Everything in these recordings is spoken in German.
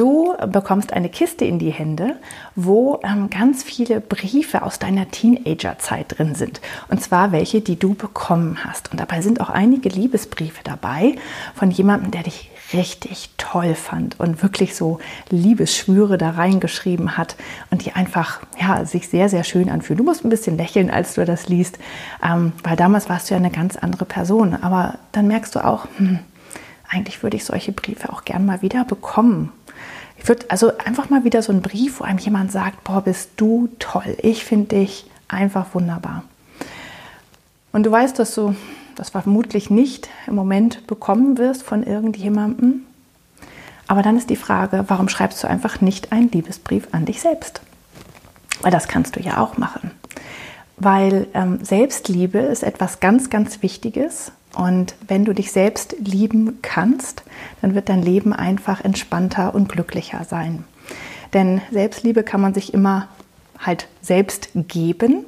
Du bekommst eine Kiste in die Hände, wo ähm, ganz viele Briefe aus deiner Teenagerzeit drin sind. Und zwar welche, die du bekommen hast. Und dabei sind auch einige Liebesbriefe dabei von jemandem, der dich richtig toll fand und wirklich so Liebesschwüre da reingeschrieben hat und die einfach ja, sich sehr, sehr schön anfühlen. Du musst ein bisschen lächeln, als du das liest, ähm, weil damals warst du ja eine ganz andere Person. Aber dann merkst du auch, hm, eigentlich würde ich solche Briefe auch gern mal wieder bekommen. Ich würde also einfach mal wieder so einen Brief, wo einem jemand sagt, boah, bist du toll, ich finde dich einfach wunderbar. Und du weißt, dass du das vermutlich nicht im Moment bekommen wirst von irgendjemandem. Aber dann ist die Frage, warum schreibst du einfach nicht einen Liebesbrief an dich selbst? Weil das kannst du ja auch machen. Weil ähm, Selbstliebe ist etwas ganz, ganz Wichtiges und wenn du dich selbst lieben kannst, dann wird dein Leben einfach entspannter und glücklicher sein. Denn Selbstliebe kann man sich immer halt selbst geben.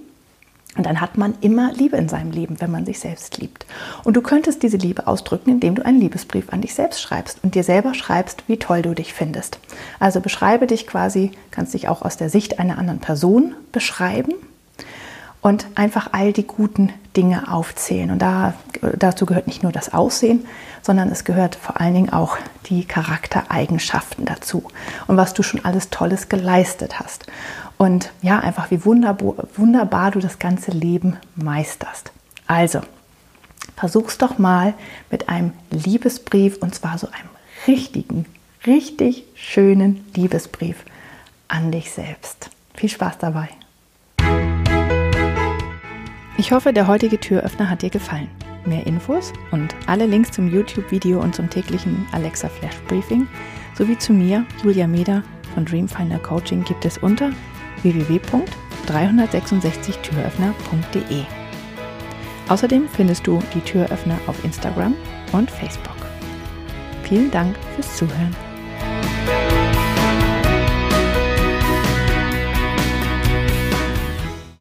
Und dann hat man immer Liebe in seinem Leben, wenn man sich selbst liebt. Und du könntest diese Liebe ausdrücken, indem du einen Liebesbrief an dich selbst schreibst und dir selber schreibst, wie toll du dich findest. Also beschreibe dich quasi, kannst dich auch aus der Sicht einer anderen Person beschreiben und einfach all die guten Dinge aufzählen. Und da, dazu gehört nicht nur das Aussehen, sondern es gehört vor allen Dingen auch die Charaktereigenschaften dazu und was du schon alles Tolles geleistet hast. Und ja, einfach wie wunderbar, wunderbar du das ganze Leben meisterst. Also, versuch's doch mal mit einem Liebesbrief und zwar so einem richtigen, richtig schönen Liebesbrief an dich selbst. Viel Spaß dabei! Ich hoffe, der heutige Türöffner hat dir gefallen. Mehr Infos und alle Links zum YouTube-Video und zum täglichen Alexa Flash Briefing sowie zu mir, Julia Meder von Dreamfinder Coaching gibt es unter www.366türöffner.de. Außerdem findest du die Türöffner auf Instagram und Facebook. Vielen Dank fürs Zuhören.